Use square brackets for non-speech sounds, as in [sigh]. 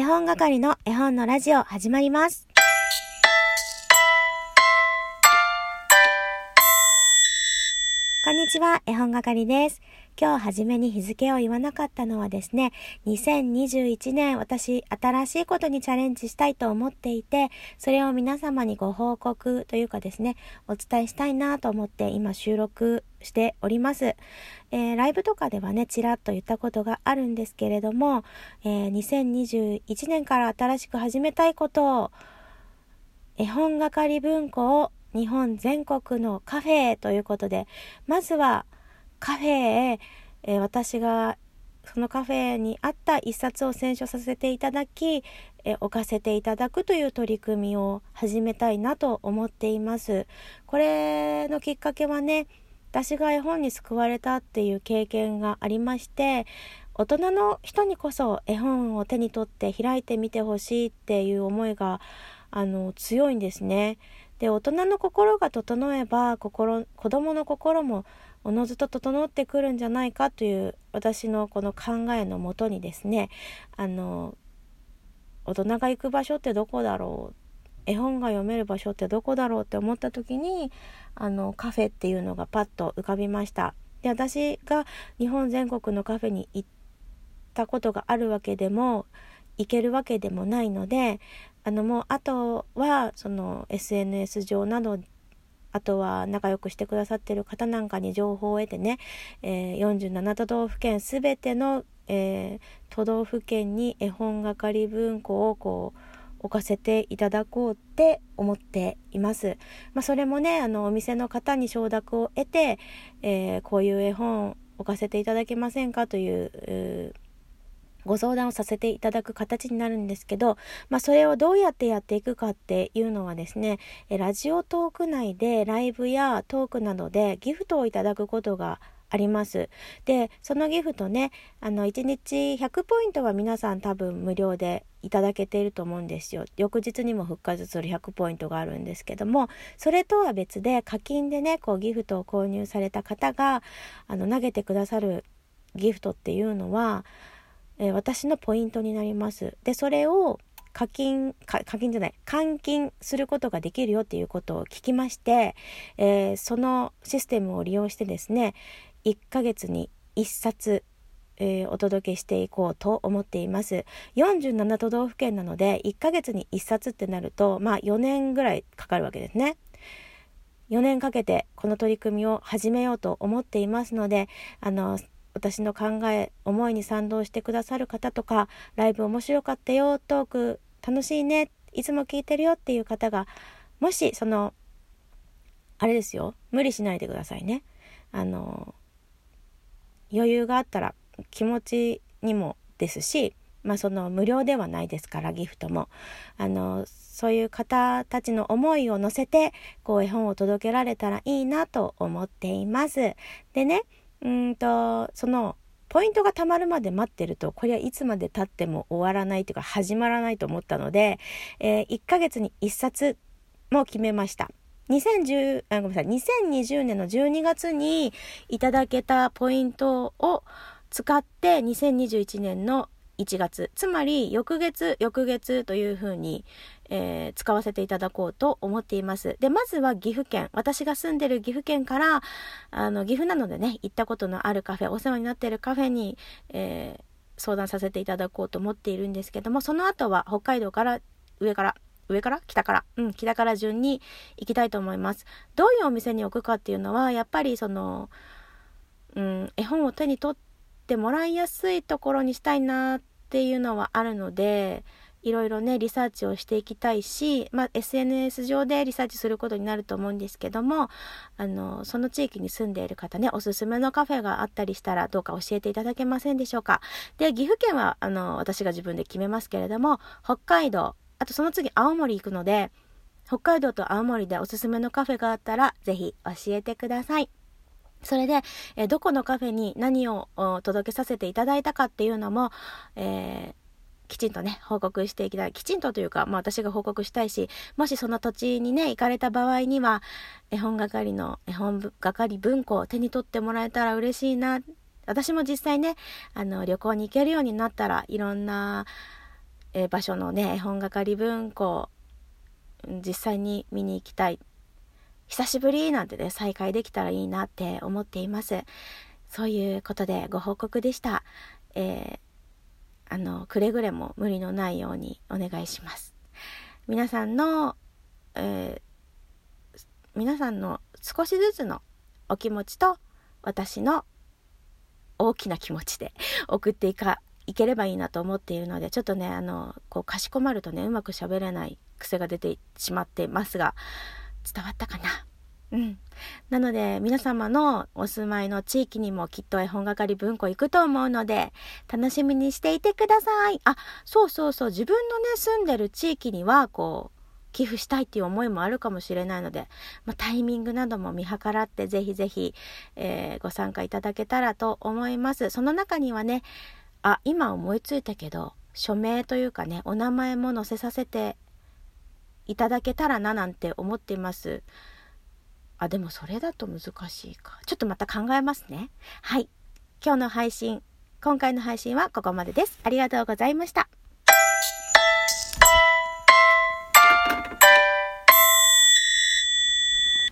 絵本係の絵本のラジオ始まります。こんにちは、絵本係です。今日初めに日付を言わなかったのはですね、2021年私新しいことにチャレンジしたいと思っていて、それを皆様にご報告というかですね、お伝えしたいなと思って今収録しております。えー、ライブとかではね、ちらっと言ったことがあるんですけれども、えー、2021年から新しく始めたいことを、絵本係文庫を日本全国のカフェということで、まずはカフェへ、えー、私がそのカフェにあった一冊を選書させていただき、え置かせていただくという取り組みを始めたいなと思っています。これのきっかけはね、私が絵本に救われたっていう経験がありまして、大人の人にこそ絵本を手に取って開いてみてほしいっていう思いがあの強いんですね。で大人の心が整えば心子供の心もおのずと整ってくるんじゃないかという私のこの考えのもとにですねあの大人が行く場所ってどこだろう？絵本が読める場所ってどこだろうって思った時にあのカフェっていうのがパッと浮かびました。で私が日本全国のカフェに行ったことがあるわけでも行けるわけでもないのであのもうあとはその SNS 上などあとは仲良くしてくださってる方なんかに情報を得てね、えー、47都道府県すべての、えー、都道府県に絵本係文庫をこう置かせていただこうって思っています。まあ、それもね、あの、お店の方に承諾を得て、えー、こういう絵本置かせていただけませんかという、ご相談をさせていただく形になるんですけど、まあ、それをどうやってやっていくかっていうのはですね、ラジオトーク内でライブやトークなどでギフトをいただくことがあります。で、そのギフトね、あの、1日100ポイントは皆さん多分無料でいただけていると思うんですよ。翌日にも復活する100ポイントがあるんですけども、それとは別で課金でね、こうギフトを購入された方が、あの、投げてくださるギフトっていうのは、えー、私のポイントになります。で、それを課金、課金じゃない、換金することができるよっていうことを聞きまして、えー、そのシステムを利用してですね、1ヶ月に1冊、えー、お届けしていこうと思っています。47都道府県なので、1ヶ月に1冊ってなると、まあ4年ぐらいかかるわけですね。4年かけてこの取り組みを始めようと思っていますので、あの、私の考え思いに賛同してくださる方とかライブ面白かったよトーク楽しいねいつも聞いてるよっていう方がもしそのあれですよ無理しないでくださいね。あの余裕があったら気持ちにもですしまあその無料ではないですからギフトも。あのそういう方たちの思いを乗せてこう絵本を届けられたらいいなと思っています。でねうんと、その、ポイントが貯まるまで待ってると、これはいつまで経っても終わらないというか始まらないと思ったので、えー、1ヶ月に1冊も決めました。2010あごめんなさい2020年の12月にいただけたポイントを使って2021年の1月。つまり翌月翌月というふうに、えー、使わせていただこうと思っています。でまずは岐阜県。私が住んでる岐阜県からあの岐阜なのでね行ったことのあるカフェお世話になっているカフェに、えー、相談させていただこうと思っているんですけどもその後は北海道から上から上から？北から？うん、北から順に行きたいと思います。どういうお店に置くかっていうのは、やっぱりその、うん、絵本を手に取ってもらいやすいところにしたいなっっていうのはあるのでいろいろねリサーチをしていきたいし、まあ、SNS 上でリサーチすることになると思うんですけどもあのその地域に住んでいる方ねおすすめのカフェがあったりしたらどうか教えていただけませんでしょうかで岐阜県はあの私が自分で決めますけれども北海道あとその次青森行くので北海道と青森でおすすめのカフェがあったらぜひ教えてください。それで、えどこのカフェに何を届けさせていただいたかっていうのも、えー、きちんとね、報告していきたい。きちんとというか、まあ私が報告したいし、もしその土地にね、行かれた場合には、絵本係の、絵本係文庫を手に取ってもらえたら嬉しいな。私も実際ね、あの、旅行に行けるようになったら、いろんなえ、場所のね、絵本係文庫、実際に見に行きたい。久しぶりなんてね、再会できたらいいなって思っています。そういうことでご報告でした。えー、あの、くれぐれも無理のないようにお願いします。皆さんの、えー、皆さんの少しずつのお気持ちと私の大きな気持ちで [laughs] 送っていかいければいいなと思っているのでちょっとねあのこうかしこまるとねうまく喋れない癖が出てしまっていますが伝わったかな？うん。なので、皆様のお住まいの地域にもきっと絵本係文庫行くと思うので、楽しみにしていてください。あ、そうそうそう、自分のね、住んでる地域には、こう、寄付したいっていう思いもあるかもしれないので、まあ、タイミングなども見計らってぜひぜひ、えー、ご参加いただけたらと思います。その中にはね、あ、今思いついたけど、署名というかね、お名前も載せさせていただけたらななんて思っています。あ、でもそれだと難しいか。ちょっとまた考えますね。はい。今日の配信、今回の配信はここまでです。ありがとうございました。